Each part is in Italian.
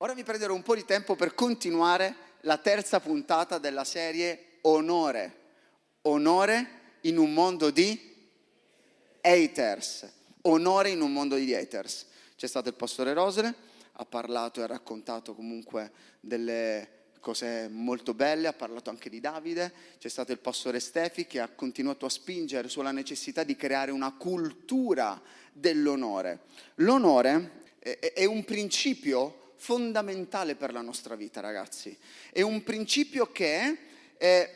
Ora vi prenderò un po' di tempo per continuare la terza puntata della serie Onore. Onore in un mondo di haters. Onore in un mondo di haters. C'è stato il pastore Rosele, ha parlato e ha raccontato comunque delle cose molto belle, ha parlato anche di Davide, c'è stato il pastore Stefi che ha continuato a spingere sulla necessità di creare una cultura dell'onore. L'onore è un principio fondamentale per la nostra vita, ragazzi. È un principio che eh,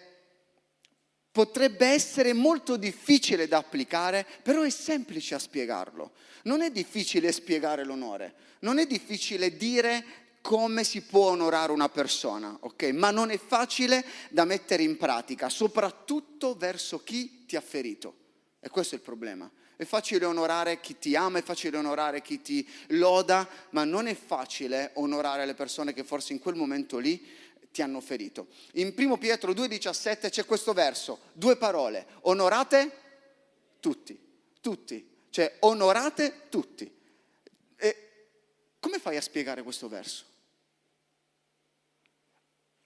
potrebbe essere molto difficile da applicare, però è semplice a spiegarlo. Non è difficile spiegare l'onore, non è difficile dire come si può onorare una persona, ok? Ma non è facile da mettere in pratica, soprattutto verso chi ti ha ferito. E questo è il problema. È facile onorare chi ti ama, è facile onorare chi ti loda, ma non è facile onorare le persone che forse in quel momento lì ti hanno ferito. In 1 Pietro 2,17 c'è questo verso, due parole, onorate tutti, tutti, cioè onorate tutti. E come fai a spiegare questo verso?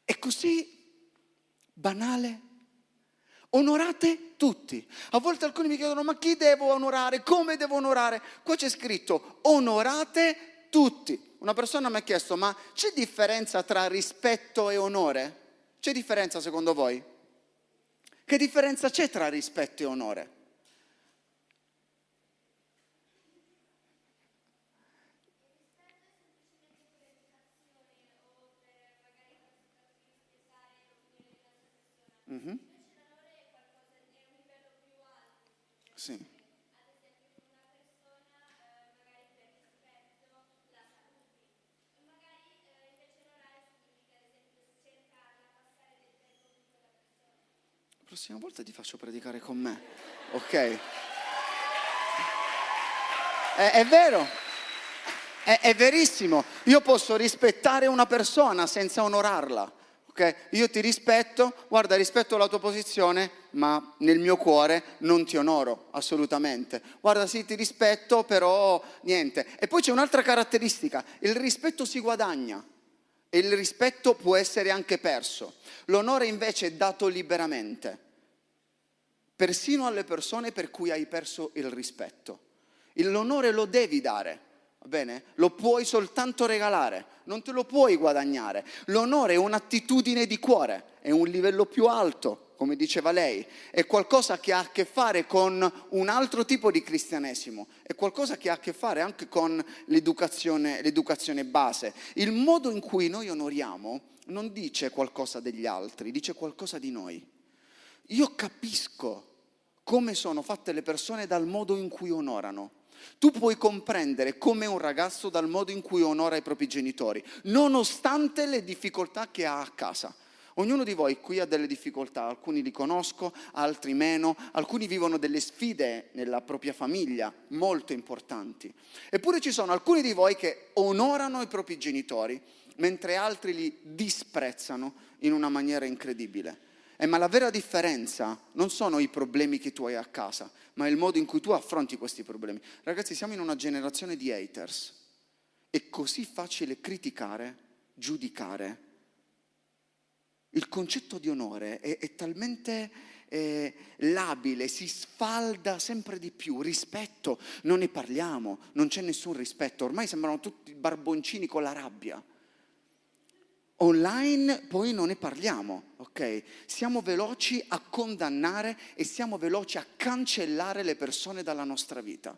È così banale Onorate tutti. A volte alcuni mi chiedono, ma chi devo onorare? Come devo onorare? Qua c'è scritto, onorate tutti. Una persona mi ha chiesto, ma c'è differenza tra rispetto e onore? C'è differenza secondo voi? Che differenza c'è tra rispetto e onore? Mm-hmm. Sì. La prossima volta ti faccio predicare con me, ok? È, è vero, è, è verissimo. Io posso rispettare una persona senza onorarla. Okay? Io ti rispetto, guarda, rispetto la tua posizione, ma nel mio cuore non ti onoro assolutamente. Guarda, sì, ti rispetto, però niente. E poi c'è un'altra caratteristica, il rispetto si guadagna e il rispetto può essere anche perso. L'onore invece è dato liberamente, persino alle persone per cui hai perso il rispetto. L'onore lo devi dare. Va bene? Lo puoi soltanto regalare, non te lo puoi guadagnare. L'onore è un'attitudine di cuore, è un livello più alto, come diceva lei, è qualcosa che ha a che fare con un altro tipo di cristianesimo, è qualcosa che ha a che fare anche con l'educazione, l'educazione base. Il modo in cui noi onoriamo non dice qualcosa degli altri, dice qualcosa di noi. Io capisco come sono fatte le persone dal modo in cui onorano. Tu puoi comprendere come un ragazzo dal modo in cui onora i propri genitori, nonostante le difficoltà che ha a casa. Ognuno di voi qui ha delle difficoltà, alcuni li conosco, altri meno, alcuni vivono delle sfide nella propria famiglia molto importanti. Eppure ci sono alcuni di voi che onorano i propri genitori, mentre altri li disprezzano in una maniera incredibile. Eh, ma la vera differenza non sono i problemi che tu hai a casa, ma il modo in cui tu affronti questi problemi. Ragazzi, siamo in una generazione di haters. È così facile criticare, giudicare. Il concetto di onore è, è talmente eh, labile, si sfalda sempre di più. Rispetto, non ne parliamo, non c'è nessun rispetto. Ormai sembrano tutti barboncini con la rabbia. Online poi non ne parliamo, ok? Siamo veloci a condannare e siamo veloci a cancellare le persone dalla nostra vita.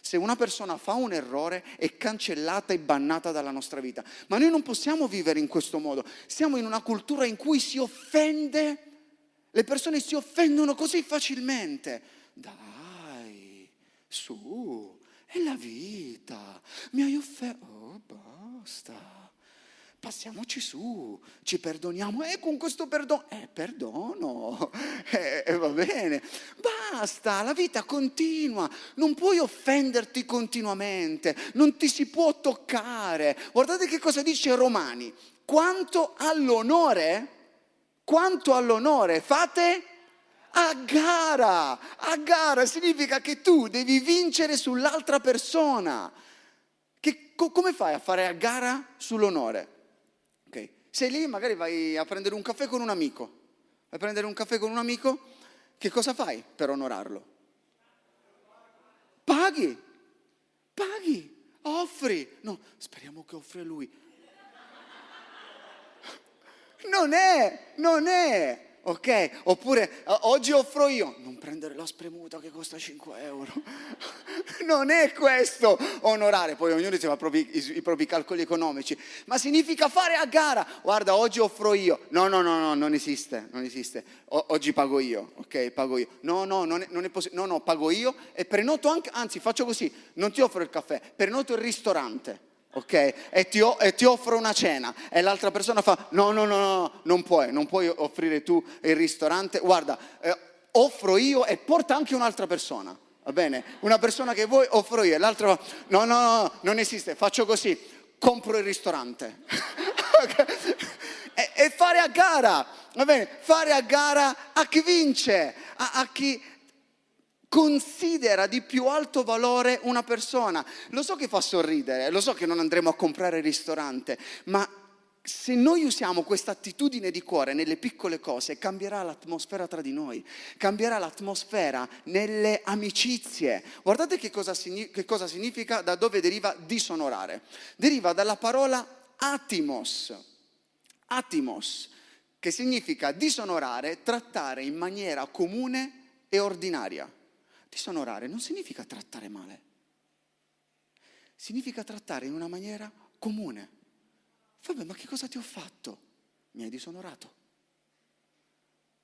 Se una persona fa un errore è cancellata e bannata dalla nostra vita. Ma noi non possiamo vivere in questo modo. Siamo in una cultura in cui si offende, le persone si offendono così facilmente. Dai, su, è la vita. Mi hai offeso. Oh, basta passiamoci su, ci perdoniamo e con questo perdono, eh, perdono, eh, eh, va bene, basta, la vita continua, non puoi offenderti continuamente, non ti si può toccare. Guardate che cosa dice Romani, quanto all'onore, quanto all'onore fate a gara, a gara significa che tu devi vincere sull'altra persona co- come fai a fare a gara sull'onore? Sei lì, magari vai a prendere un caffè con un amico. Vai a prendere un caffè con un amico, che cosa fai per onorarlo? Paghi, paghi, offri. No, speriamo che offri a lui. Non è, non è ok? Oppure oggi offro io, non prendere la spremuta che costa 5 euro. non è questo onorare, poi ognuno diceva i, i, propri calcoli economici, ma significa fare a gara. Guarda, oggi offro io. No, no, no, no, non esiste, non esiste. O, oggi pago io, ok? Pago io. No, no, non è, non è possibile. No, no, pago io e prenoto anche, anzi faccio così, non ti offro il caffè, prenoto il ristorante ok? E ti, e ti, offro una cena. E l'altra persona fa no, no, no, no, non puoi, non puoi offrire tu il ristorante, guarda, eh, offro io e porta anche un'altra persona, va bene? Una persona che vuoi offro io. E l'altra fa no, no, no, non esiste, faccio così, compro il ristorante. e, e, fare a gara, va bene? Fare a gara a chi vince, a, a chi considera di più alto valore una persona. Lo so che fa sorridere, lo so che non andremo a comprare il ristorante, ma se noi usiamo questa attitudine di cuore nelle piccole cose, cambierà l'atmosfera tra di noi, cambierà l'atmosfera nelle amicizie. Guardate che cosa, che cosa significa, da dove deriva disonorare. Deriva dalla parola atimos. Atimos, che significa disonorare, trattare in maniera comune e ordinaria. Disonorare non significa trattare male, significa trattare in una maniera comune. Vabbè, ma che cosa ti ho fatto? Mi hai disonorato.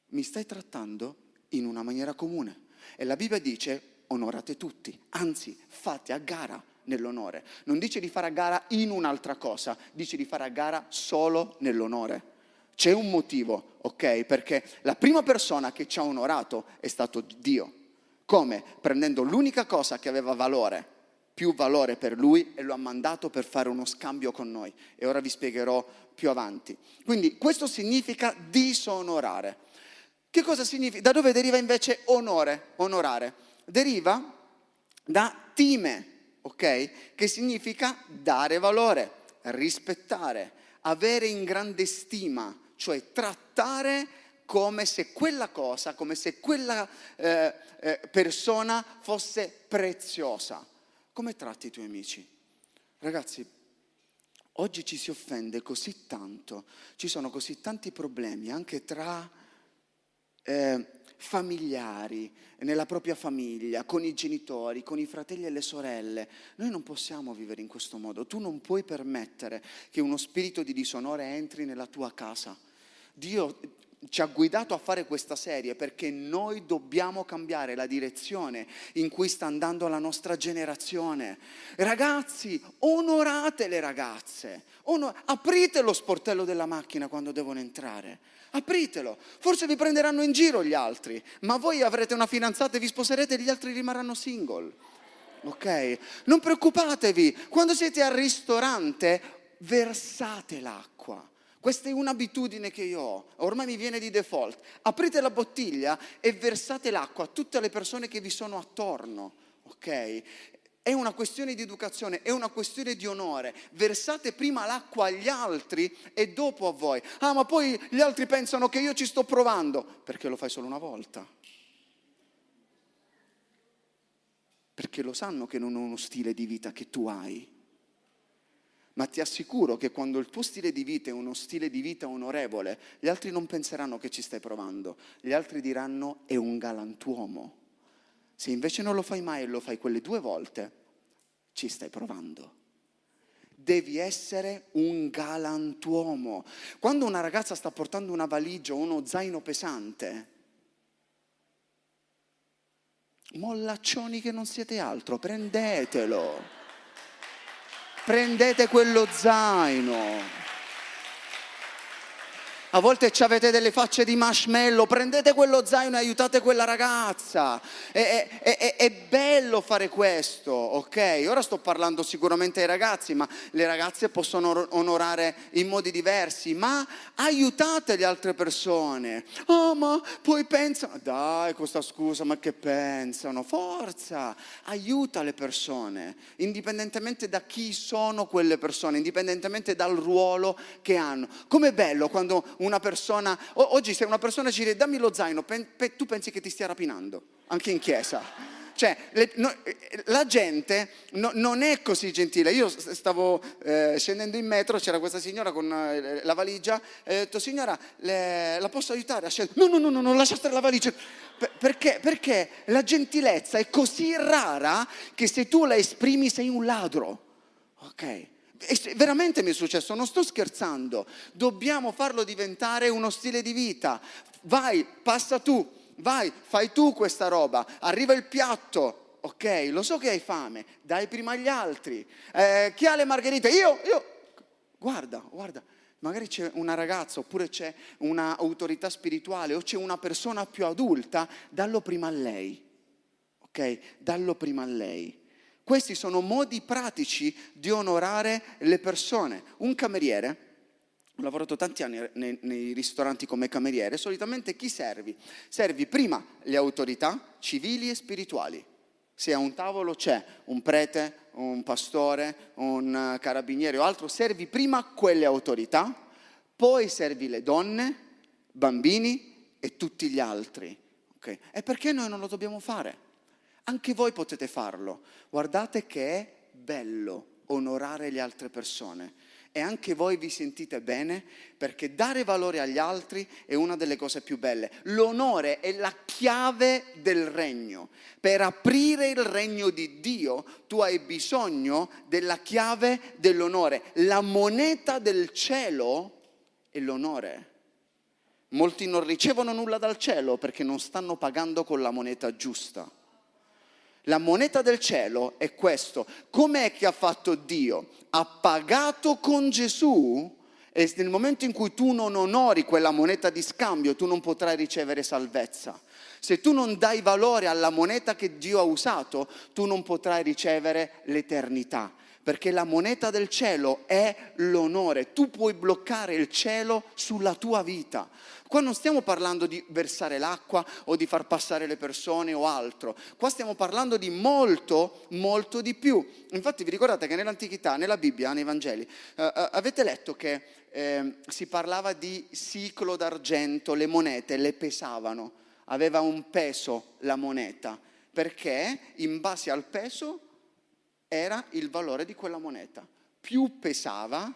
Mi stai trattando in una maniera comune. E la Bibbia dice onorate tutti, anzi fate a gara nell'onore. Non dice di fare a gara in un'altra cosa, dice di fare a gara solo nell'onore. C'è un motivo, ok? Perché la prima persona che ci ha onorato è stato Dio. Come? Prendendo l'unica cosa che aveva valore, più valore per lui, e lo ha mandato per fare uno scambio con noi. E ora vi spiegherò più avanti. Quindi questo significa disonorare. Che cosa significa? Da dove deriva invece onore, onorare? Deriva da time, ok? Che significa dare valore, rispettare, avere in grande stima, cioè trattare come se quella cosa, come se quella eh, eh, persona fosse preziosa. Come tratti i tuoi amici? Ragazzi, oggi ci si offende così tanto, ci sono così tanti problemi anche tra eh, familiari, nella propria famiglia, con i genitori, con i fratelli e le sorelle. Noi non possiamo vivere in questo modo. Tu non puoi permettere che uno spirito di disonore entri nella tua casa. Dio ci ha guidato a fare questa serie perché noi dobbiamo cambiare la direzione in cui sta andando la nostra generazione. Ragazzi, onorate le ragazze, Onor- aprite lo sportello della macchina quando devono entrare. Apritelo, forse vi prenderanno in giro gli altri, ma voi avrete una fidanzata e vi sposerete e gli altri rimarranno single. Ok? Non preoccupatevi, quando siete al ristorante versate l'acqua questa è un'abitudine che io ho, ormai mi viene di default. Aprite la bottiglia e versate l'acqua a tutte le persone che vi sono attorno, ok? È una questione di educazione, è una questione di onore. Versate prima l'acqua agli altri e dopo a voi. Ah, ma poi gli altri pensano che io ci sto provando, perché lo fai solo una volta. Perché lo sanno che non è uno stile di vita che tu hai ma ti assicuro che quando il tuo stile di vita è uno stile di vita onorevole, gli altri non penseranno che ci stai provando, gli altri diranno è un galantuomo. Se invece non lo fai mai e lo fai quelle due volte, ci stai provando. Devi essere un galantuomo. Quando una ragazza sta portando una valigia o uno zaino pesante, mollaccioni che non siete altro, prendetelo prendete quello zaino. A volte avete delle facce di marshmallow, prendete quello zaino e aiutate quella ragazza. È, è, è, è, bello fare questo, ok? Ora sto parlando sicuramente ai ragazzi, ma le ragazze possono onorare in modi diversi, ma aiutate le altre persone. Oh, ma poi pensano, dai, questa scusa, ma che pensano? Forza, aiuta le persone, indipendentemente da chi sono quelle persone, indipendentemente dal ruolo che hanno. Com'è bello quando una persona, oggi se una persona ci dice dammi lo zaino, tu pensi che ti stia rapinando, anche in chiesa. Cioè, le, no, la gente no, non è così gentile. Io stavo eh, scendendo in metro, c'era questa signora con eh, la valigia, e ho detto, signora, le, la posso aiutare a scendere? No, no, no, no, non lascia stare la valigia. perché? Perché la gentilezza è così rara che se tu la esprimi sei un ladro. Ok? Veramente mi è successo, non sto scherzando. Dobbiamo farlo diventare uno stile di vita. Vai, passa tu, vai, fai tu questa roba. Arriva il piatto, ok, lo so che hai fame, dai prima agli altri. Eh, chi ha le margherite? Io, io. Guarda, guarda. Magari c'è una ragazza oppure c'è un'autorità spirituale o c'è una persona più adulta, dallo prima a lei. Ok? Dallo prima a lei. Questi sono modi pratici di onorare le persone. Un cameriere, ho lavorato tanti anni nei, nei, ristoranti come cameriere, solitamente chi servi? Servi prima le autorità civili e spirituali. Se a un tavolo c'è un prete, un pastore, un carabiniere o altro, servi prima quelle autorità, poi servi le donne, bambini e tutti gli altri. Okay? E perché noi non lo dobbiamo fare? Anche voi potete farlo. Guardate che è bello onorare le altre persone e anche voi vi sentite bene perché dare valore agli altri è una delle cose più belle. L'onore è la chiave del regno. Per aprire il regno di Dio tu hai bisogno della chiave dell'onore. La moneta del cielo è l'onore. Molti non ricevono nulla dal cielo perché non stanno pagando con la moneta giusta. La moneta del cielo è questo. Com'è che ha fatto Dio? Ha pagato con Gesù e nel momento in cui tu non onori quella moneta di scambio, tu non potrai ricevere salvezza. Se tu non dai valore alla moneta che Dio ha usato, tu non potrai ricevere l'eternità perché la moneta del cielo è l'onore. Tu puoi bloccare il cielo sulla tua vita. Qua non stiamo parlando di versare l'acqua o di far passare le persone o altro. Qua stiamo parlando di molto, molto di più. Infatti vi ricordate che nell'antichità, nella Bibbia, nei Vangeli, eh, eh avete letto che eh, si parlava di ciclo d'argento, le monete le pesavano, aveva un peso la moneta, perché in base al peso era il valore di quella moneta. Più pesava,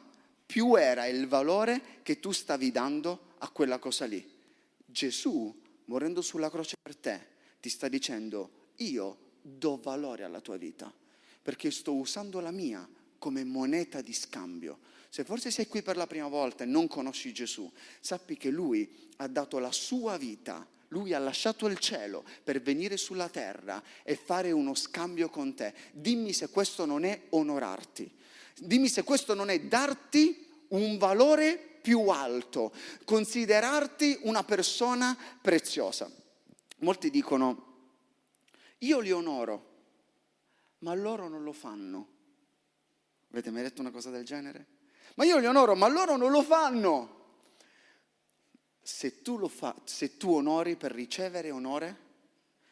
più era il valore che tu stavi dando a quella cosa lì. Gesù, morendo sulla croce per te, ti sta dicendo, io do valore alla tua vita, perché sto usando la mia come moneta di scambio. Se forse sei qui per la prima volta e non conosci Gesù, sappi che Lui ha dato la sua vita lui ha lasciato il cielo per venire sulla terra e fare uno scambio con te. Dimmi se questo non è onorarti. Dimmi se questo non è darti un valore più alto, considerarti una persona preziosa. Molti dicono, io li onoro, ma loro non lo fanno. Avete mai detto una cosa del genere? Ma io li onoro, ma loro non lo fanno se tu, lo fa, se tu onori per ricevere onore,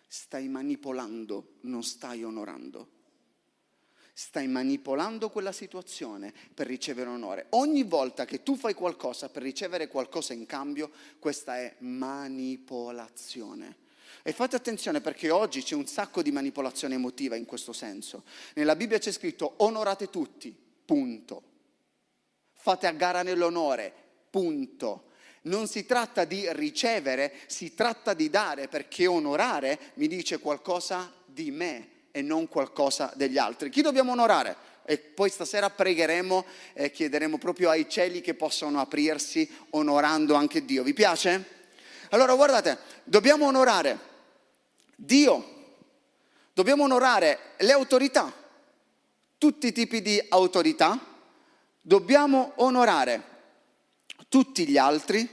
stai manipolando, non stai onorando. Stai manipolando quella situazione per ricevere onore. Ogni volta che tu fai qualcosa per ricevere qualcosa in cambio, questa è manipolazione. E fate attenzione perché oggi c'è un sacco di manipolazione emotiva in questo senso. Nella Bibbia c'è scritto onorate tutti, punto. Fate a gara nell'onore, punto. Non si tratta di ricevere, si tratta di dare, perché onorare mi dice qualcosa di me e non qualcosa degli altri. Chi dobbiamo onorare? E poi stasera pregheremo e chiederemo proprio ai cieli che possano aprirsi onorando anche Dio. Vi piace? Allora guardate, dobbiamo onorare Dio, dobbiamo onorare le autorità, tutti i tipi di autorità, dobbiamo onorare tutti gli altri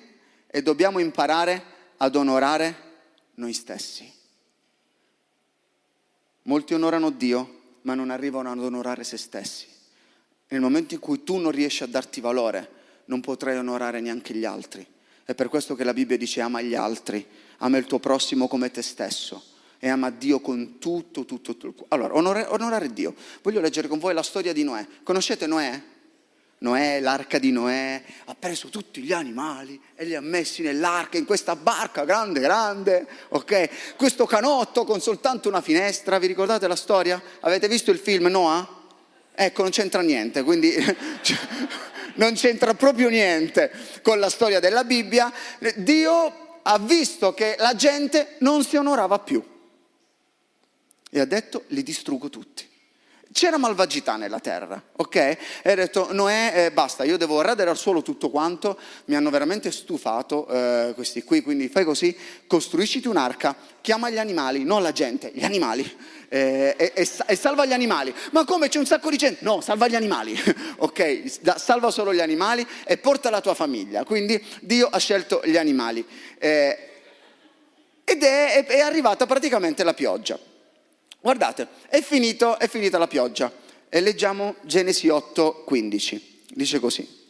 e dobbiamo imparare ad onorare noi stessi. Molti onorano Dio, ma non arrivano ad onorare se stessi. Nel momento in cui tu non riesci a darti valore, non potrai onorare neanche gli altri. È per questo che la Bibbia dice ama gli altri, ama il tuo prossimo come te stesso e ama Dio con tutto, tutto, tutto. Allora, onorare, onorare Dio. Voglio leggere con voi la storia di Noè. Conoscete Noè? Noè, l'arca di Noè, ha preso tutti gli animali e li ha messi nell'arca, in questa barca grande, grande, ok? Questo canotto con soltanto una finestra, vi ricordate la storia? Avete visto il film Noah? Ecco, non c'entra niente, quindi non c'entra proprio niente con la storia della Bibbia. Dio ha visto che la gente non si onorava più e ha detto li distruggo tutti. C'era malvagità nella terra, ok? E ha detto, Noè, eh, basta, io devo radere al suolo tutto quanto, mi hanno veramente stufato eh, questi qui, quindi fai così, costruisciti un'arca, chiama gli animali, non la gente, gli animali, eh, e, e, salva gli animali. Ma come c'è un sacco di gente? No, salva gli animali, ok? Da, salva solo gli animali e porta la tua famiglia. Quindi Dio ha scelto gli animali. Eh, ed è, è arrivata praticamente la pioggia. Guardate, è, finito, è finita la pioggia e leggiamo Genesi 8, 15. Dice così.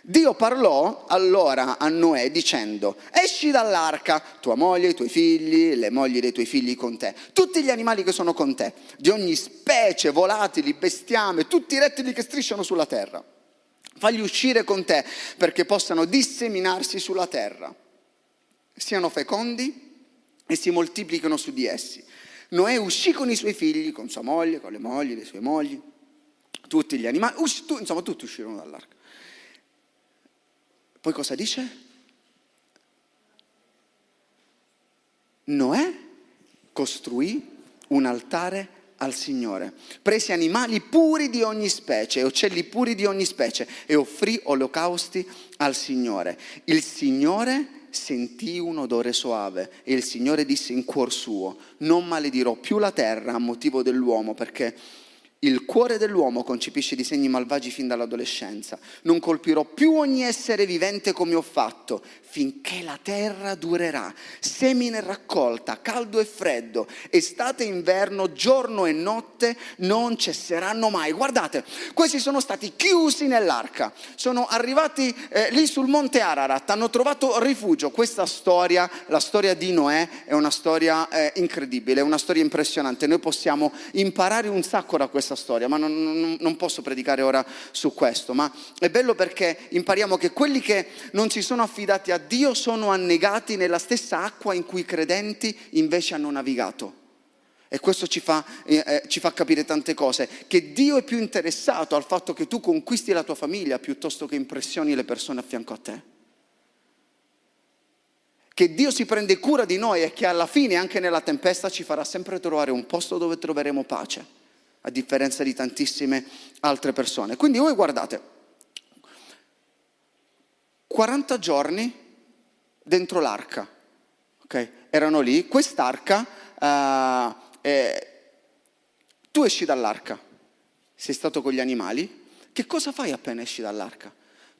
Dio parlò allora a Noè dicendo, esci dall'arca, tua moglie, i tuoi figli, le mogli dei tuoi figli con te, tutti gli animali che sono con te, di ogni specie, volatili, bestiame, tutti i rettili che strisciano sulla terra. Fagli uscire con te perché possano disseminarsi sulla terra, siano fecondi e si moltiplichino su di essi. Noè uscì con i suoi figli, con sua moglie, con le mogli, le sue mogli, tutti gli animali, usci, tu, insomma tutti uscirono dall'arca. Poi cosa dice? Noè costruì un altare al Signore, prese animali puri di ogni specie, uccelli puri di ogni specie e offrì olocausti al Signore. Il Signore sentì un odore soave e il Signore disse in cuor suo, non maledirò più la terra a motivo dell'uomo perché il cuore dell'uomo concepisce disegni malvagi fin dall'adolescenza. Non colpirò più ogni essere vivente come ho fatto, finché la terra durerà. Semine raccolta, caldo e freddo, estate e inverno, giorno e notte non cesseranno mai. Guardate, questi sono stati chiusi nell'arca, sono arrivati eh, lì sul monte Ararat, hanno trovato rifugio. Questa storia, la storia di Noè, è una storia eh, incredibile, è una storia impressionante. Noi possiamo imparare un sacco da questa questa storia, ma non, non, non, posso predicare ora su questo, ma è bello perché impariamo che quelli che non si sono affidati a Dio sono annegati nella stessa acqua in cui i credenti invece hanno navigato. E questo ci fa, eh, eh, ci fa capire tante cose, che Dio è più interessato al fatto che tu conquisti la tua famiglia piuttosto che impressioni le persone a fianco a te. Che Dio si prende cura di noi e che alla fine, anche nella tempesta, ci farà sempre trovare un posto dove troveremo pace a differenza di tantissime altre persone. Quindi voi guardate, 40 giorni dentro l'arca, ok? Erano lì, quest'arca, uh, eh, tu esci dall'arca, sei stato con gli animali, che cosa fai appena esci dall'arca?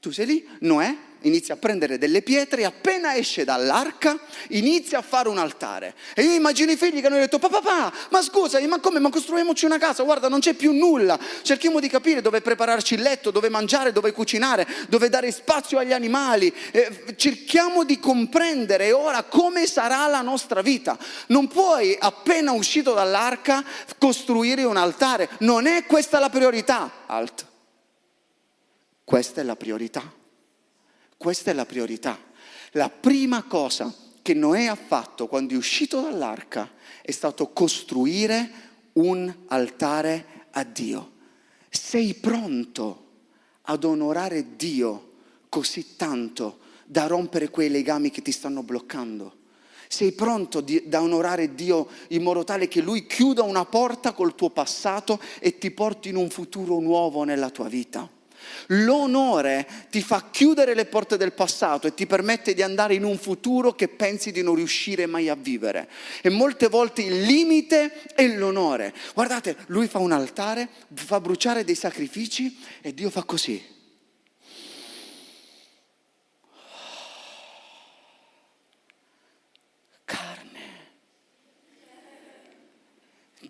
Tu sei lì, Noè inizia a prendere delle pietre e appena esce dall'arca inizia a fare un altare. E io immagino i figli che hanno detto, papà, papà, ma scusa, ma come, ma costruiamoci una casa, guarda, non c'è più nulla. Cerchiamo di capire dove prepararci il letto, dove mangiare, dove cucinare, dove dare spazio agli animali. Eh, cerchiamo di comprendere ora come sarà la nostra vita. Non puoi, appena uscito dall'arca, costruire un altare. Non è questa la priorità. Alt. Questa è la priorità. Questa è la priorità. La prima cosa che Noè ha fatto quando è uscito dall'arca è stato costruire un altare a Dio. Sei pronto ad onorare Dio così tanto da rompere quei legami che ti stanno bloccando? Sei pronto di, da onorare Dio in modo tale che Lui chiuda una porta col tuo passato e ti porti in un futuro nuovo nella tua vita? L'onore ti fa chiudere le porte del passato e ti permette di andare in un futuro che pensi di non riuscire mai a vivere. E molte volte il limite è l'onore. Guardate, lui fa un altare, fa bruciare dei sacrifici e Dio fa così. Carne.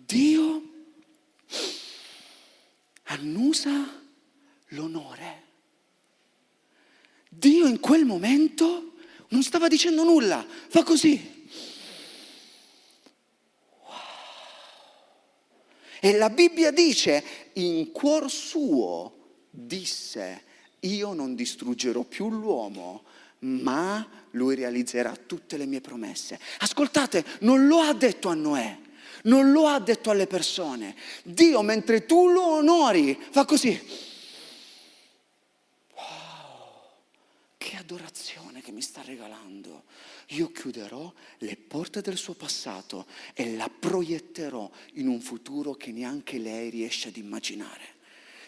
Dio annusa l'onore. Dio in quel momento non stava dicendo nulla, fa così. E la Bibbia dice, in cuor suo disse, io non distruggerò più l'uomo, ma lui realizzerà tutte le mie promesse. Ascoltate, non lo ha detto a Noè, non lo ha detto alle persone. Dio, mentre tu lo onori, fa così. Wow, che adorazione che mi sta regalando. Io chiuderò le porte del suo passato e la proietterò in un futuro che neanche lei riesce ad immaginare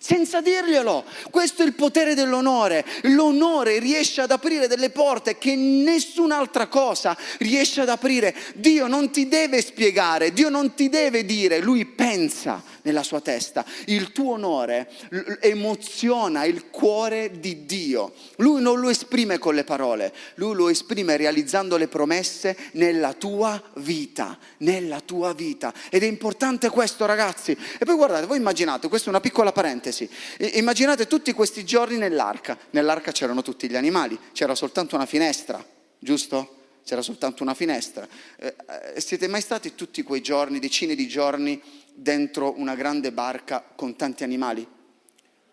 senza dirglielo. Questo è il potere dell'onore. L'onore riesce ad aprire delle porte che nessun'altra cosa riesce ad aprire. Dio non ti deve spiegare, Dio non ti deve dire, lui pensa nella sua testa. Il tuo onore emoziona il cuore di Dio. Lui non lo esprime con le parole, lui lo esprime realizzando le promesse nella tua vita, nella tua vita. Ed è importante questo ragazzi. E poi guardate, voi immaginate, questa è una piccola parentesi parentesi. Immaginate tutti questi giorni nell'arca. Nell'arca c'erano tutti gli animali, c'era soltanto una finestra, giusto? C'era soltanto una finestra. Eh, eh, siete mai stati tutti quei giorni, decine di giorni, dentro una grande barca con tanti animali?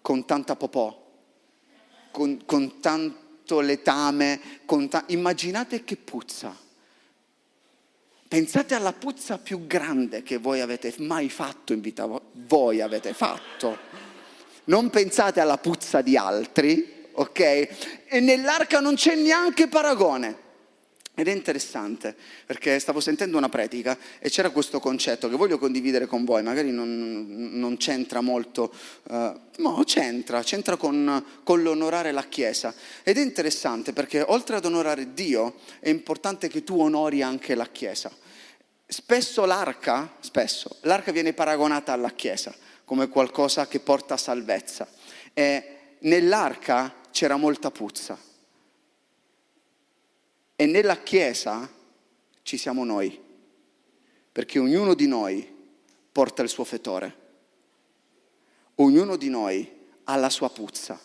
Con tanta popò? Con, con tanto letame? Con ta- Immaginate che puzza. Pensate alla puzza più grande che voi avete mai fatto in vita, voi avete fatto non pensate alla puzza di altri, ok? E nell'arca non c'è neanche paragone. Ed è interessante perché stavo sentendo una predica e c'era questo concetto che voglio condividere con voi, magari non, non c'entra molto, uh, no c'entra, c'entra con, con l'onorare la Chiesa ed è interessante perché oltre ad onorare Dio è importante che tu onori anche la Chiesa. Spesso l'arca, spesso, l'arca viene paragonata alla Chiesa come qualcosa che porta salvezza. E nell'arca c'era molta puzza. E nella Chiesa ci siamo noi, perché ognuno di noi porta il suo fetore, ognuno di noi ha la sua puzza.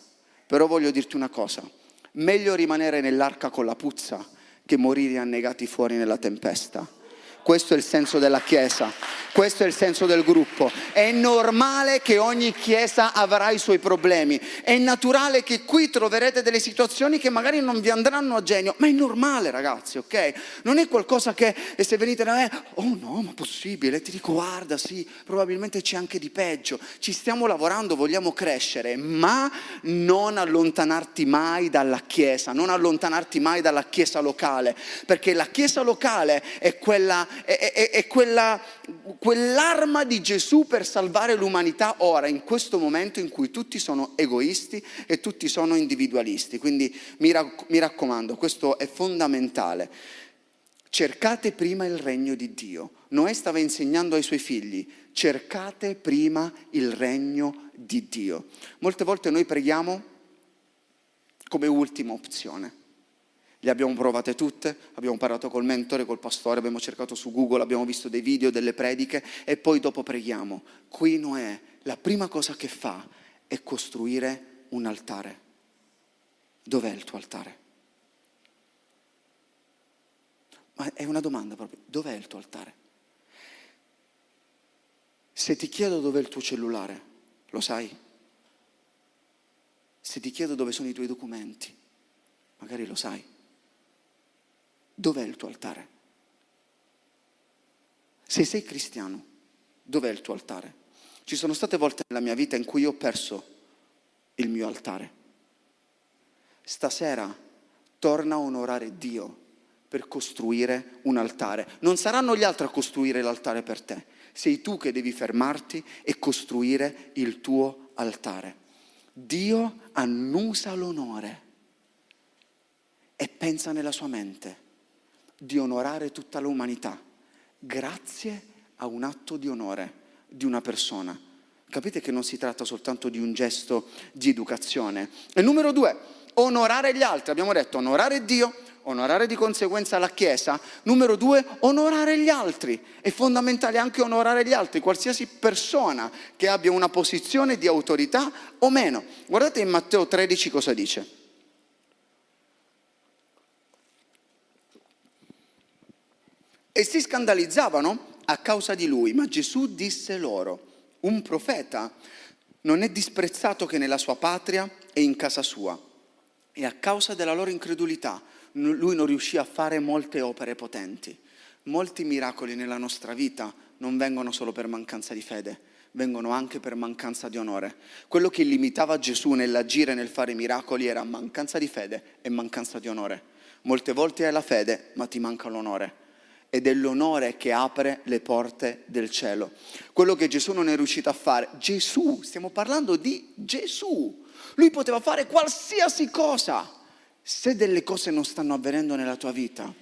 Però voglio dirti una cosa, meglio rimanere nell'arca con la puzza che morire annegati fuori nella tempesta. Questo è il senso della Chiesa. Questo è il senso del gruppo. È normale che ogni chiesa avrà i suoi problemi. È naturale che qui troverete delle situazioni che magari non vi andranno a genio, ma è normale ragazzi, ok? Non è qualcosa che se venite da me, oh no, ma possibile, ti dico guarda, sì, probabilmente c'è anche di peggio. Ci stiamo lavorando, vogliamo crescere, ma non allontanarti mai dalla chiesa, non allontanarti mai dalla chiesa locale, perché la chiesa locale è quella, è, è, è quella quell'arma di Gesù per salvare l'umanità ora, in questo momento in cui tutti sono egoisti e tutti sono individualisti. Quindi mi, rac- mi raccomando, questo è fondamentale. Cercate prima il regno di Dio. Noè stava insegnando ai suoi figli, cercate prima il regno di Dio. Molte volte noi preghiamo come ultima opzione. Le abbiamo provate tutte, abbiamo parlato col mentore, col pastore, abbiamo cercato su Google, abbiamo visto dei video, delle prediche e poi dopo preghiamo. Qui Noè, la prima cosa che fa è costruire un altare. Dov'è il tuo altare? Ma è una domanda proprio, dov'è il tuo altare? Se ti chiedo dov'è il tuo cellulare, lo sai? Se ti chiedo dove sono i tuoi documenti, magari lo sai. Dov'è il tuo altare? Se sei cristiano, dov'è il tuo altare? Ci sono state volte nella mia vita in cui ho perso il mio altare. Stasera torna a onorare Dio per costruire un altare. Non saranno gli altri a costruire l'altare per te, sei tu che devi fermarti e costruire il tuo altare. Dio annusa l'onore e pensa nella sua mente di onorare tutta l'umanità grazie a un atto di onore di una persona. Capite che non si tratta soltanto di un gesto di educazione. E numero due, onorare gli altri. Abbiamo detto onorare Dio, onorare di conseguenza la Chiesa. Numero due, onorare gli altri. È fondamentale anche onorare gli altri, qualsiasi persona che abbia una posizione di autorità o meno. Guardate in Matteo 13 cosa dice. E si scandalizzavano a causa di lui, ma Gesù disse loro, un profeta non è disprezzato che nella sua patria e in casa sua. E a causa della loro incredulità lui non riuscì a fare molte opere potenti. Molti miracoli nella nostra vita non vengono solo per mancanza di fede, vengono anche per mancanza di onore. Quello che limitava Gesù nell'agire e nel fare miracoli era mancanza di fede e mancanza di onore. Molte volte hai la fede, ma ti manca l'onore ed è l'onore che apre le porte del cielo. Quello che Gesù non è riuscito a fare, Gesù, stiamo parlando di Gesù, lui poteva fare qualsiasi cosa. Se delle cose non stanno avvenendo nella tua vita,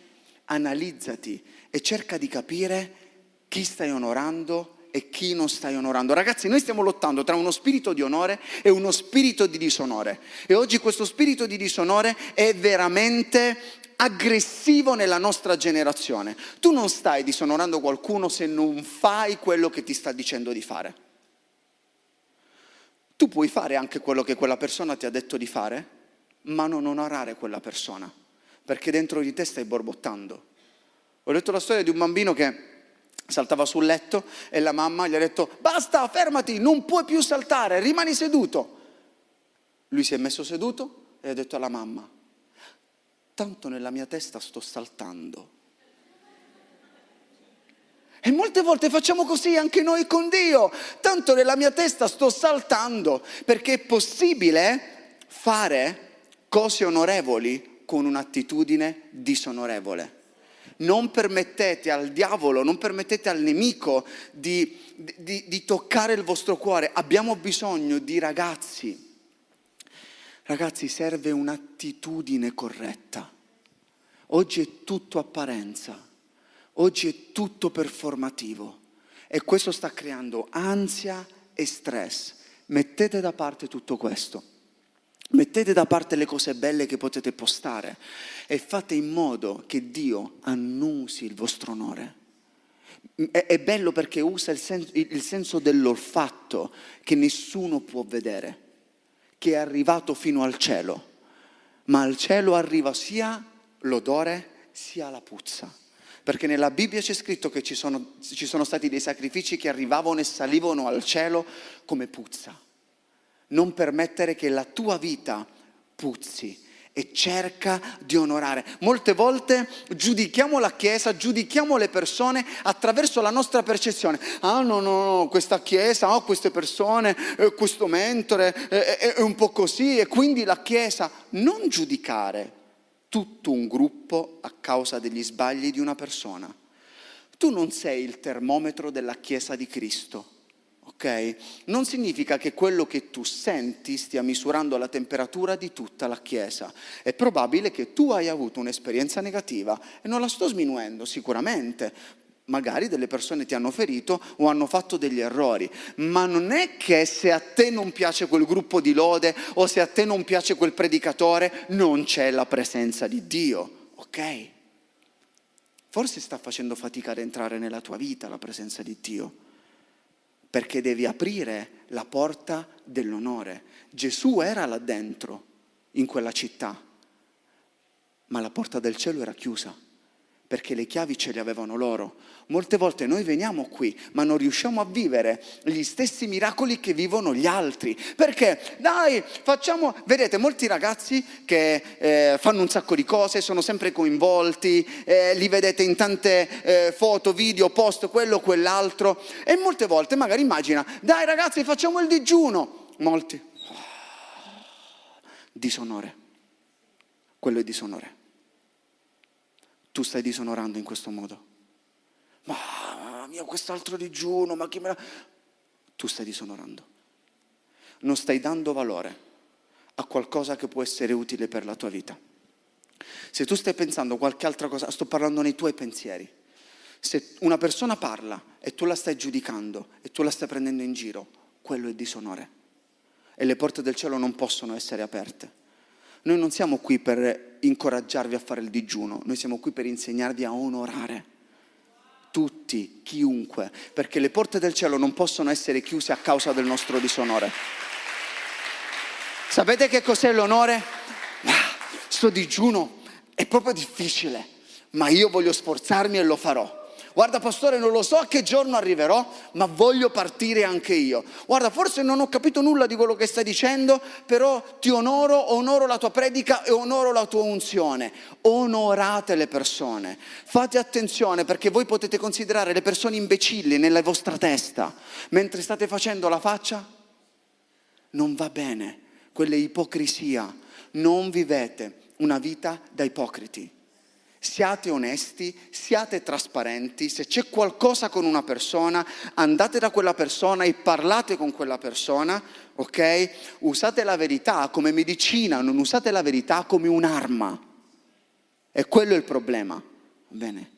analizzati e cerca di capire chi stai onorando e chi non stai onorando. Ragazzi, noi stiamo lottando tra uno spirito di onore e uno spirito di disonore. E oggi questo spirito di disonore è veramente aggressivo nella nostra generazione. Tu non stai disonorando qualcuno se non fai quello che ti sta dicendo di fare. Tu puoi fare anche quello che quella persona ti ha detto di fare, ma non onorare quella persona, perché dentro di te stai borbottando. Ho letto la storia di un bambino che saltava sul letto e la mamma gli ha detto basta, fermati, non puoi più saltare, rimani seduto. Lui si è messo seduto e ha detto alla mamma, tanto nella mia testa sto saltando. E molte volte facciamo così anche noi con Dio, tanto nella mia testa sto saltando, perché è possibile fare cose onorevoli con un'attitudine disonorevole. Non permettete al diavolo, non permettete al nemico di, di, di toccare il vostro cuore. Abbiamo bisogno di ragazzi Ragazzi, serve un'attitudine corretta. Oggi è tutto apparenza, oggi è tutto performativo e questo sta creando ansia e stress. Mettete da parte tutto questo. Mettete da parte le cose belle che potete postare e fate in modo che Dio annusi il vostro onore. È, bello perché usa il senso dell'olfatto che nessuno può vedere che è arrivato fino al cielo, ma al cielo arriva sia l'odore sia la puzza. Perché nella Bibbia c'è scritto che ci sono, ci sono stati dei sacrifici che arrivavano e salivano al cielo come puzza. Non permettere che la tua vita puzzi e cerca di onorare. Molte volte giudichiamo la Chiesa, giudichiamo le persone attraverso la nostra percezione. Ah no, no, no, questa Chiesa, oh, queste persone, eh, questo mentore, eh, è un po' così e quindi la Chiesa. Non giudicare tutto un gruppo a causa degli sbagli di una persona. Tu non sei il termometro della Chiesa di Cristo ok? Non significa che quello che tu senti stia misurando la temperatura di tutta la Chiesa. È probabile che tu hai avuto un'esperienza negativa e non la sto sminuendo sicuramente. Magari delle persone ti hanno ferito o hanno fatto degli errori, ma non è che se a te non piace quel gruppo di lode o se a te non piace quel predicatore, non c'è la presenza di Dio, ok? Forse sta facendo fatica ad entrare nella tua vita la presenza di Dio perché devi aprire la porta dell'onore. Gesù era là dentro, in quella città, ma la porta del cielo era chiusa perché le chiavi ce le avevano loro. Molte volte noi veniamo qui, ma non riusciamo a vivere gli stessi miracoli che vivono gli altri. Perché? Dai, facciamo... Vedete, molti ragazzi che eh, fanno un sacco di cose, sono sempre coinvolti, eh, li vedete in tante eh, foto, video, post, quello, quell'altro. E molte volte magari immagina, dai ragazzi, facciamo il digiuno. Molti. Disonore. Quello è disonore tu stai disonorando in questo modo. Ma mio, quest'altro digiuno, ma chi me la... Tu stai disonorando. Non stai dando valore a qualcosa che può essere utile per la tua vita. Se tu stai pensando qualche altra cosa, sto parlando nei tuoi pensieri. Se una persona parla e tu la stai giudicando e tu la stai prendendo in giro, quello è disonore. E le porte del cielo non possono essere aperte noi non siamo qui per incoraggiarvi a fare il digiuno, noi siamo qui per insegnarvi a onorare tutti, chiunque, perché le porte del cielo non possono essere chiuse a causa del nostro disonore. Sapete che cos'è l'onore? Sto digiuno è proprio difficile, ma io voglio sforzarmi e lo farò. Guarda pastore, non lo so a che giorno arriverò, ma voglio partire anche io. Guarda, forse non ho capito nulla di quello che stai dicendo, però ti onoro, onoro la tua predica e onoro la tua unzione. Onorate le persone. Fate attenzione perché voi potete considerare le persone imbecilli nella vostra testa mentre state facendo la faccia. Non va bene, quella ipocrisia. Non vivete una vita da ipocriti siate onesti, siate trasparenti, se c'è qualcosa con una persona, andate da quella persona e parlate con quella persona, ok? Usate la verità come medicina, non usate la verità come un'arma. E quello è il problema, bene?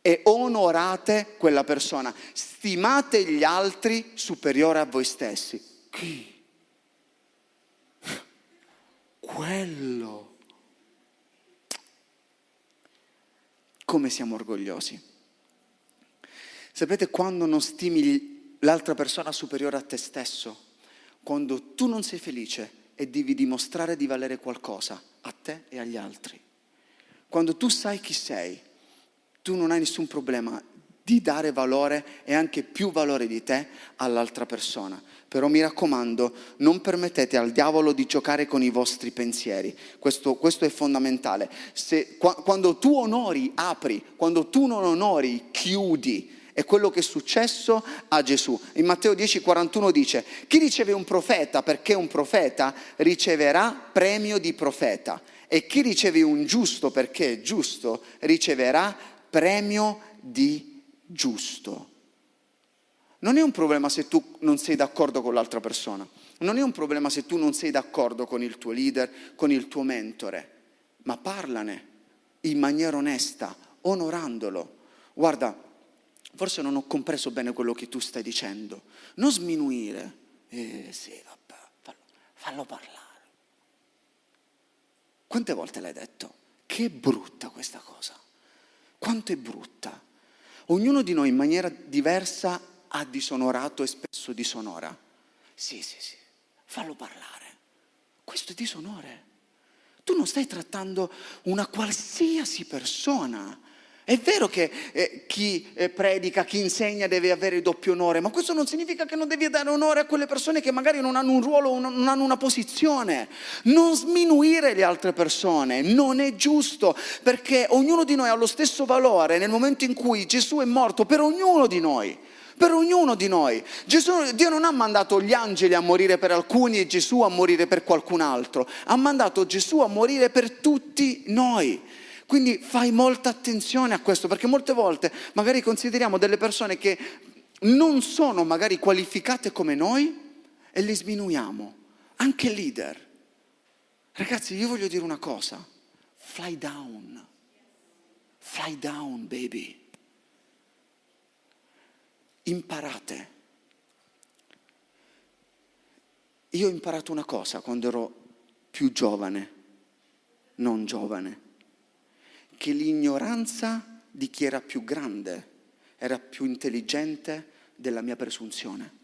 E onorate quella persona, stimate gli altri superiore a voi stessi. Chi? Quello come siamo orgogliosi. Sapete quando non stimi l'altra persona superiore a te stesso? Quando tu non sei felice e devi dimostrare di valere qualcosa a te e agli altri. Quando tu sai chi sei, tu non hai nessun problema di dare valore e anche più valore di te all'altra persona. Però mi raccomando, non permettete al diavolo di giocare con i vostri pensieri. Questo, questo è fondamentale. Se, quando tu onori, apri. Quando tu non onori, chiudi. È quello che è successo a Gesù. In Matteo 10:41 dice, chi riceve un profeta perché è un profeta riceverà premio di profeta e chi riceve un giusto perché è giusto riceverà premio di giusto. Non è un problema se tu non sei d'accordo con l'altra persona, non è un problema se tu non sei d'accordo con il tuo leader, con il tuo mentore, ma parlane in maniera onesta, onorandolo. Guarda, forse non ho compreso bene quello che tu stai dicendo, non sminuire. Eh sì, vabbè, fallo, fallo parlare. Quante volte l'hai detto? Che brutta questa cosa. Quanto è brutta. Ognuno di noi in maniera diversa ha disonorato e spesso disonora. Sì, sì, sì, fallo parlare. Questo è disonore. Tu non stai trattando una qualsiasi persona è vero che eh, chi eh, predica, chi insegna deve avere doppio onore, ma questo non significa che non devi dare onore a quelle persone che magari non hanno un ruolo, non hanno una posizione. Non sminuire le altre persone, non è giusto, perché ognuno di noi ha lo stesso valore nel momento in cui Gesù è morto per ognuno di noi. Per ognuno di noi. Gesù, Dio non ha mandato gli angeli a morire per alcuni e Gesù a morire per qualcun altro. Ha mandato Gesù a morire per tutti noi. Quindi fai molta attenzione a questo, perché molte volte magari consideriamo delle persone che non sono magari qualificate come noi e le sminuiamo, anche leader. Ragazzi, io voglio dire una cosa, fly down, fly down baby. Imparate. Io ho imparato una cosa quando ero più giovane, non giovane che l'ignoranza di chi era più grande era più intelligente della mia presunzione.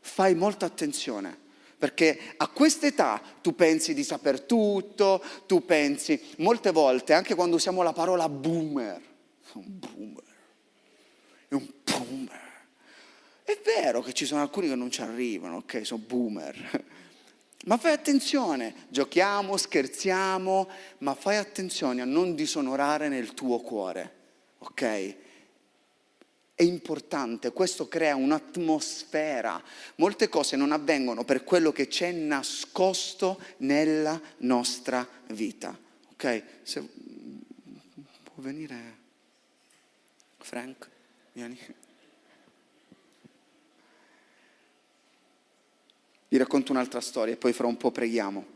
Fai molta attenzione, perché a quest'età tu pensi di saper tutto, tu pensi, molte volte, anche quando usiamo la parola boomer, un boomer, è un boomer. È vero che ci sono alcuni che non ci arrivano, ok, sono boomer ma fai attenzione, giochiamo, scherziamo, ma fai attenzione a non disonorare nel tuo cuore, ok? È importante, questo crea un'atmosfera. Molte cose non avvengono per quello che c'è nascosto nella nostra vita, ok? Se, può venire Frank? Vieni. Vi racconto un'altra storia e poi fra un po' preghiamo.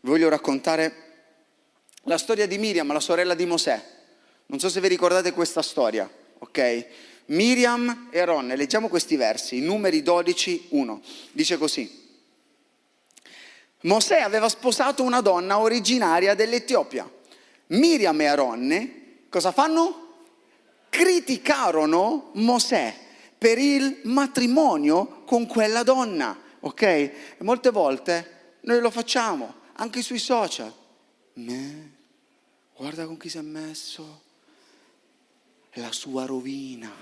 Voglio raccontare la storia di Miriam, la sorella di Mosè. Non so se vi ricordate questa storia, ok? Miriam e Aaron, leggiamo questi versi, numeri 12, 1. Dice così. Mosè aveva sposato una donna originaria dell'Etiopia. Miriam e Aronne cosa fanno? Criticarono Mosè per il matrimonio con quella donna, ok? E molte volte noi lo facciamo, anche sui social. Me, guarda con chi si è messo, la sua rovina.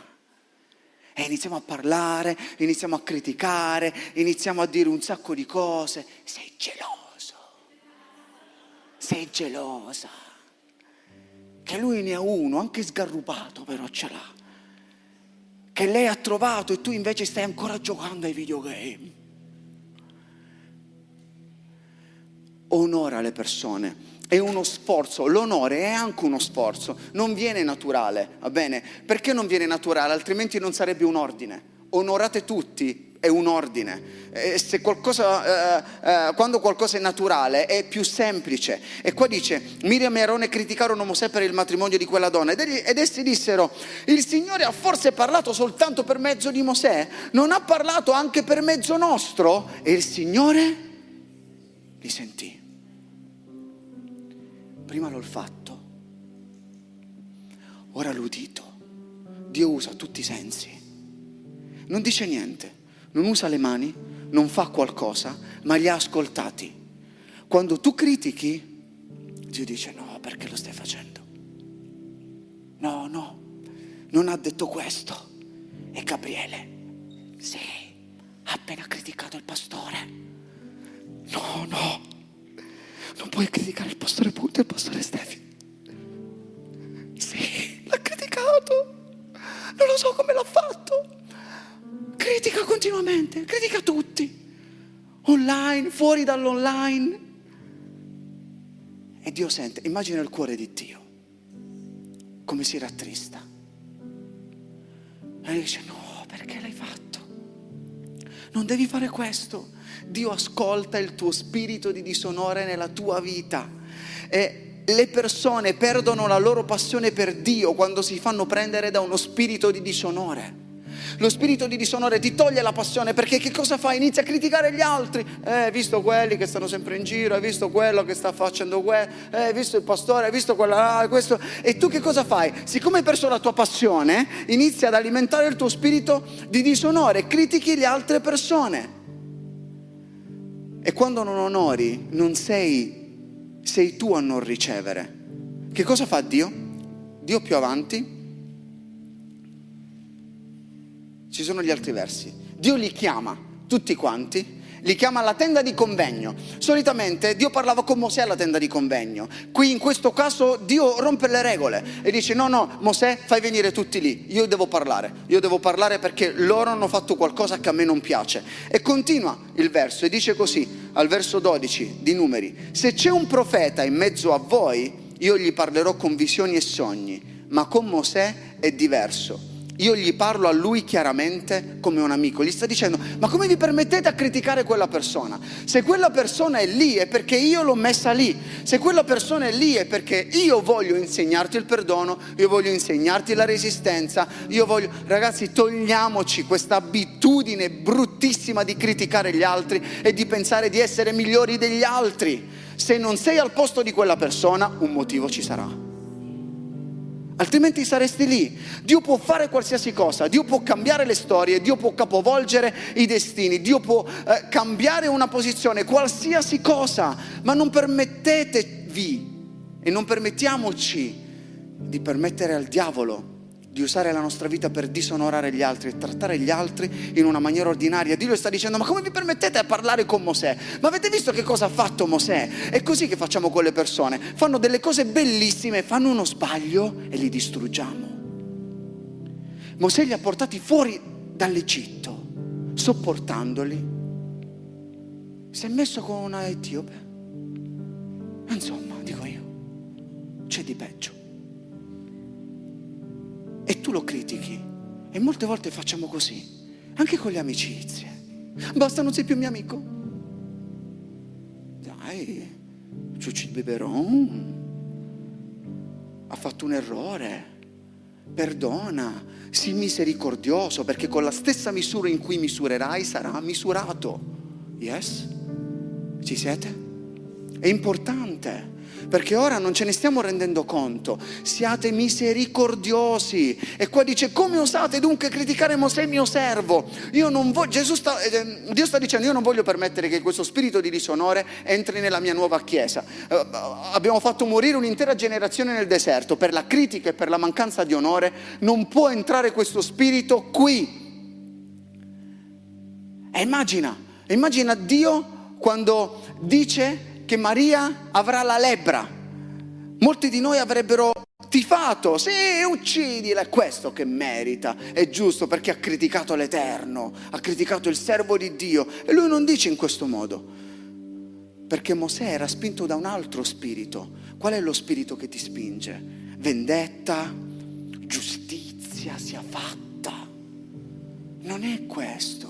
E iniziamo a parlare, iniziamo a criticare, iniziamo a dire un sacco di cose. Sei geloso, sei gelosa. Che lui ne ha uno, anche sgarrupato, però ce l'ha. Che lei ha trovato e tu invece stai ancora giocando ai videogame. Onora le persone è uno sforzo, l'onore è anche uno sforzo, non viene naturale, va bene? Perché non viene naturale? Altrimenti non sarebbe un ordine. Onorate tutti, è un ordine. Eh, qualcosa, eh, eh, quando qualcosa è naturale è più semplice. E qua dice, Miriam e Arone criticarono Mosè per il matrimonio di quella donna ed, ed essi dissero, il Signore ha forse parlato soltanto per mezzo di Mosè? Non ha parlato anche per mezzo nostro? E il Signore li sentì prima l'olfatto, ora l'udito. Dio usa tutti i sensi. Non dice niente, non usa le mani, non fa qualcosa, ma li ha ascoltati. Quando tu critichi, Dio dice no, perché lo stai facendo? No, no, non ha detto questo. E Gabriele, sì, ha appena criticato il pastore. No, no, non puoi criticare il pastore Punto e il pastore Stefi. Continuamente, critica tutti. Online, fuori dall'online. E Dio sente, immagina il cuore di Dio, come si rattrista. E dice, no, perché l'hai fatto? Non devi fare questo. Dio ascolta il tuo spirito di disonore nella tua vita. E le persone perdono la loro passione per Dio quando si fanno prendere da uno spirito di disonore. Lo spirito di disonore ti toglie la passione perché che cosa fa? Inizia a criticare gli altri. Eh, hai visto quelli che stanno sempre in giro, hai visto quello che sta facendo quello, eh, hai visto il pastore, hai visto quella, ah, questo. E tu che cosa fai? Siccome hai perso la tua passione, inizia ad alimentare il tuo spirito di disonore, critichi le altre persone. E quando non onori, non sei, sei tu a non ricevere. Che cosa fa Dio? Dio più avanti ci sono gli altri versi. Dio li chiama tutti quanti, li chiama alla tenda di convegno. Solitamente Dio parlava con Mosè alla tenda di convegno. Qui in questo caso Dio rompe le regole e dice no, no, Mosè fai venire tutti lì, io devo parlare, io devo parlare perché loro hanno fatto qualcosa che a me non piace. E continua il verso e dice così, al verso 12 di numeri, se c'è un profeta in mezzo a voi, io gli parlerò con visioni e sogni, ma con Mosè è diverso io gli parlo a lui chiaramente come un amico. Gli sta dicendo, ma come vi permettete a criticare quella persona? Se quella persona è lì è perché io l'ho messa lì. Se quella persona è lì è perché io voglio insegnarti il perdono, io voglio insegnarti la resistenza, io voglio... Ragazzi, togliamoci questa abitudine bruttissima di criticare gli altri e di pensare di essere migliori degli altri. Se non sei al posto di quella persona, un motivo ci sarà altrimenti saresti lì. Dio può fare qualsiasi cosa, Dio può cambiare le storie, Dio può capovolgere i destini, Dio può eh, cambiare una posizione, qualsiasi cosa, ma non permettetevi e non permettiamoci di permettere al diavolo di usare la nostra vita per disonorare gli altri e trattare gli altri in una maniera ordinaria. Dio sta dicendo, ma come vi permettete a parlare con Mosè? Ma avete visto che cosa ha fatto Mosè? È così che facciamo con le persone. Fanno delle cose bellissime, fanno uno sbaglio e li distruggiamo. Mosè li ha portati fuori dall'Egitto, sopportandoli. Si è messo con una etiope. Insomma, dico io, c'è di peggio e tu lo critichi. E molte volte facciamo così, anche con le amicizie. Basta, non sei più mio amico. Dai, ciucci il biberon. Ha fatto un errore. Perdona, sii misericordioso perché con la stessa misura in cui misurerai sarà misurato. Yes? Ci siete? È importante perché ora non ce ne stiamo rendendo conto. Siate misericordiosi. E qua dice, come osate dunque criticare Mosè mio servo? Io non voglio, sta, eh, Dio sta dicendo, io non voglio permettere che questo spirito di disonore entri nella mia nuova chiesa. Eh, abbiamo fatto morire un'intera generazione nel deserto per la critica e per la mancanza di onore. Non può entrare questo spirito qui. E immagina, immagina Dio quando dice che Maria avrà la lebbra. Molti di noi avrebbero tifato, sì, uccidila, è questo che merita, è giusto perché ha criticato l'Eterno, ha criticato il servo di Dio. E lui non dice in questo modo, perché Mosè era spinto da un altro spirito. Qual è lo spirito che ti spinge? Vendetta, giustizia sia fatta. Non è questo.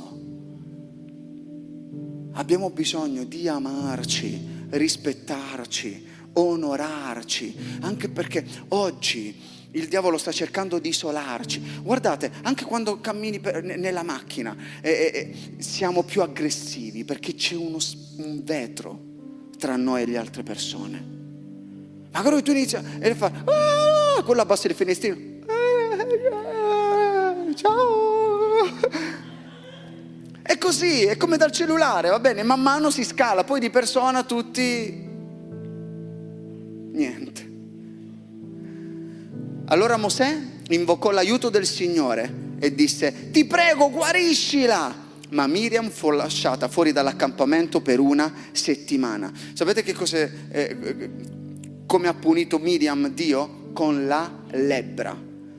Abbiamo bisogno di amarci, rispettarci, onorarci, anche perché oggi il diavolo sta cercando di isolarci. Guardate, anche quando cammini per, nella macchina eh, eh, eh, siamo più aggressivi perché c'è uno, un vetro tra noi e le altre persone. Magari tu inizi e fa, ah, con la bassa del finestrino, eh, ciao. È così, è come dal cellulare, va bene, man mano si scala, poi di persona tutti... Niente. Allora Mosè invocò l'aiuto del Signore e disse, ti prego guariscila. Ma Miriam fu lasciata fuori dall'accampamento per una settimana. Sapete che cos'è, eh, come ha punito Miriam Dio? Con la lebbra.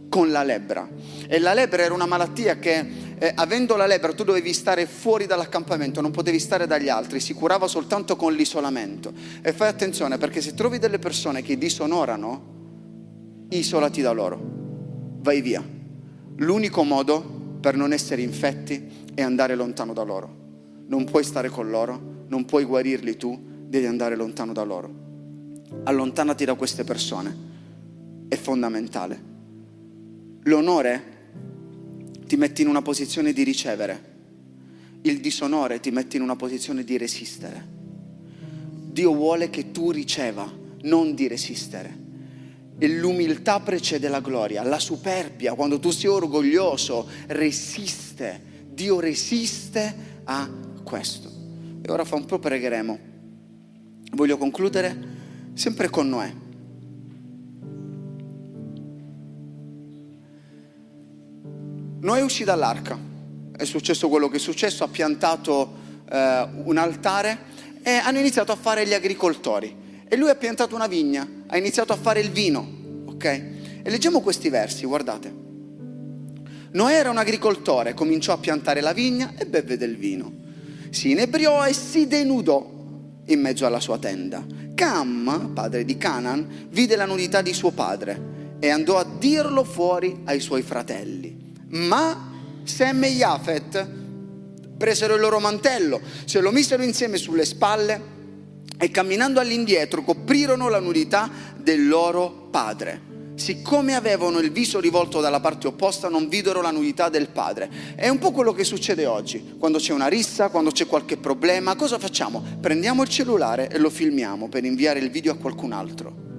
Con la lebbra. E la lebbra era una malattia che eh, avendo la lebbra tu dovevi stare fuori dall'accampamento, non potevi stare dagli altri, si curava soltanto con l'isolamento. E fai attenzione perché se trovi delle persone che disonorano, isolati da loro, vai via. L'unico modo per non essere infetti è andare lontano da loro. Non puoi stare con loro, non puoi guarirli tu, devi andare lontano da loro. Allontanati da queste persone, è fondamentale. L'onore ti metti in una posizione di ricevere, il disonore ti mette in una posizione di resistere. Dio vuole che tu riceva, non di resistere. E l'umiltà precede la gloria, la superbia, quando tu sei orgoglioso, resiste. Dio resiste a questo. E ora fra un po' pregheremo. Voglio concludere sempre con Noè. Noè uscì dall'arca, è successo quello che è successo, ha piantato eh, un altare e hanno iniziato a fare gli agricoltori. E lui ha piantato una vigna, ha iniziato a fare il vino, ok? E leggiamo questi versi, guardate. Noè era un agricoltore, cominciò a piantare la vigna e beve del vino. Si inebriò e si denudò in mezzo alla sua tenda. Cam, padre di Canaan, vide la nudità di suo padre e andò a dirlo fuori ai suoi fratelli. Ma Sem e Jafet presero il loro mantello, se lo misero insieme sulle spalle e camminando all'indietro coprirono la nudità del loro padre. Siccome avevano il viso rivolto dalla parte opposta, non videro la nudità del padre. È un po' quello che succede oggi. Quando c'è una rissa, quando c'è qualche problema, cosa facciamo? Prendiamo il cellulare e lo filmiamo per inviare il video a qualcun altro.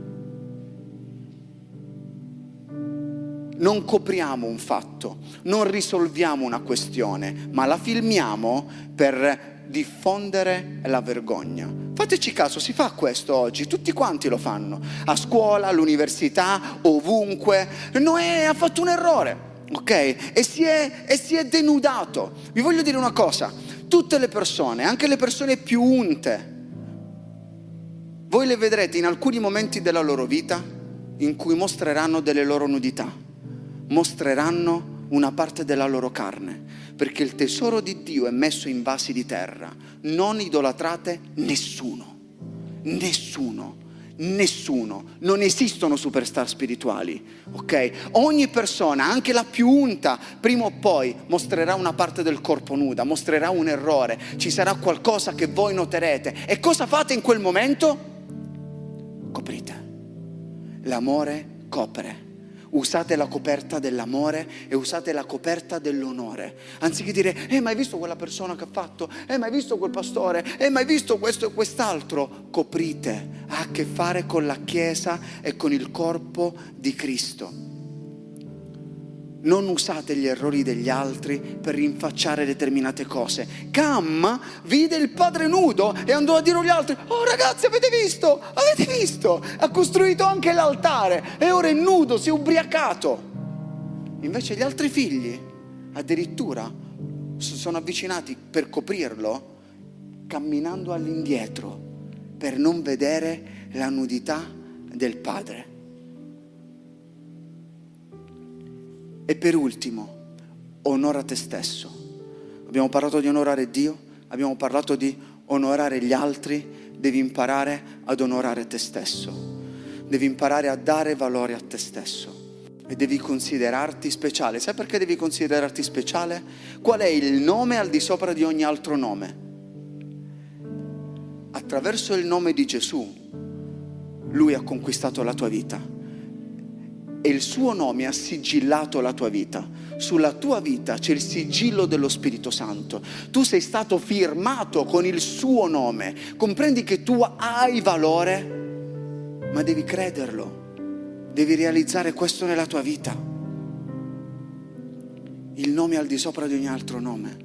Non copriamo un fatto, non risolviamo una questione, ma la filmiamo per diffondere la vergogna. Fateci caso, si fa questo oggi, tutti quanti lo fanno, a scuola, all'università, ovunque. Noè ha fatto un errore, ok? E si, è, e si è denudato. Vi voglio dire una cosa, tutte le persone, anche le persone più unte, voi le vedrete in alcuni momenti della loro vita in cui mostreranno delle loro nudità mostreranno una parte della loro carne, perché il tesoro di Dio è messo in vasi di terra. Non idolatrate nessuno, nessuno, nessuno. Non esistono superstar spirituali, ok? Ogni persona, anche la più unta, prima o poi mostrerà una parte del corpo nuda, mostrerà un errore, ci sarà qualcosa che voi noterete. E cosa fate in quel momento? Coprite. L'amore copre usate la coperta dell'amore e usate la coperta dell'onore. Anziché dire, eh, ma hai visto quella persona che ha fatto? Eh, ma hai visto quel pastore? Eh, ma hai visto questo e quest'altro? Coprite, ha a che fare con la Chiesa e con il corpo di Cristo. Non usate gli errori degli altri per rinfacciare determinate cose. Cam vide il padre nudo e andò a dire agli altri: Oh ragazzi, avete visto? Avete visto? Ha costruito anche l'altare e ora è nudo, si è ubriacato. Invece gli altri figli addirittura si sono avvicinati per coprirlo camminando all'indietro per non vedere la nudità del padre. E per ultimo, onora te stesso. Abbiamo parlato di onorare Dio, abbiamo parlato di onorare gli altri, devi imparare ad onorare te stesso, devi imparare a dare valore a te stesso e devi considerarti speciale. Sai perché devi considerarti speciale? Qual è il nome al di sopra di ogni altro nome? Attraverso il nome di Gesù, Lui ha conquistato la tua vita e il suo nome ha sigillato la tua vita. Sulla tua vita c'è il sigillo dello Spirito Santo. Tu sei stato firmato con il suo nome. Comprendi che tu hai valore, ma devi crederlo. Devi realizzare questo nella tua vita. Il nome al di sopra di ogni altro nome.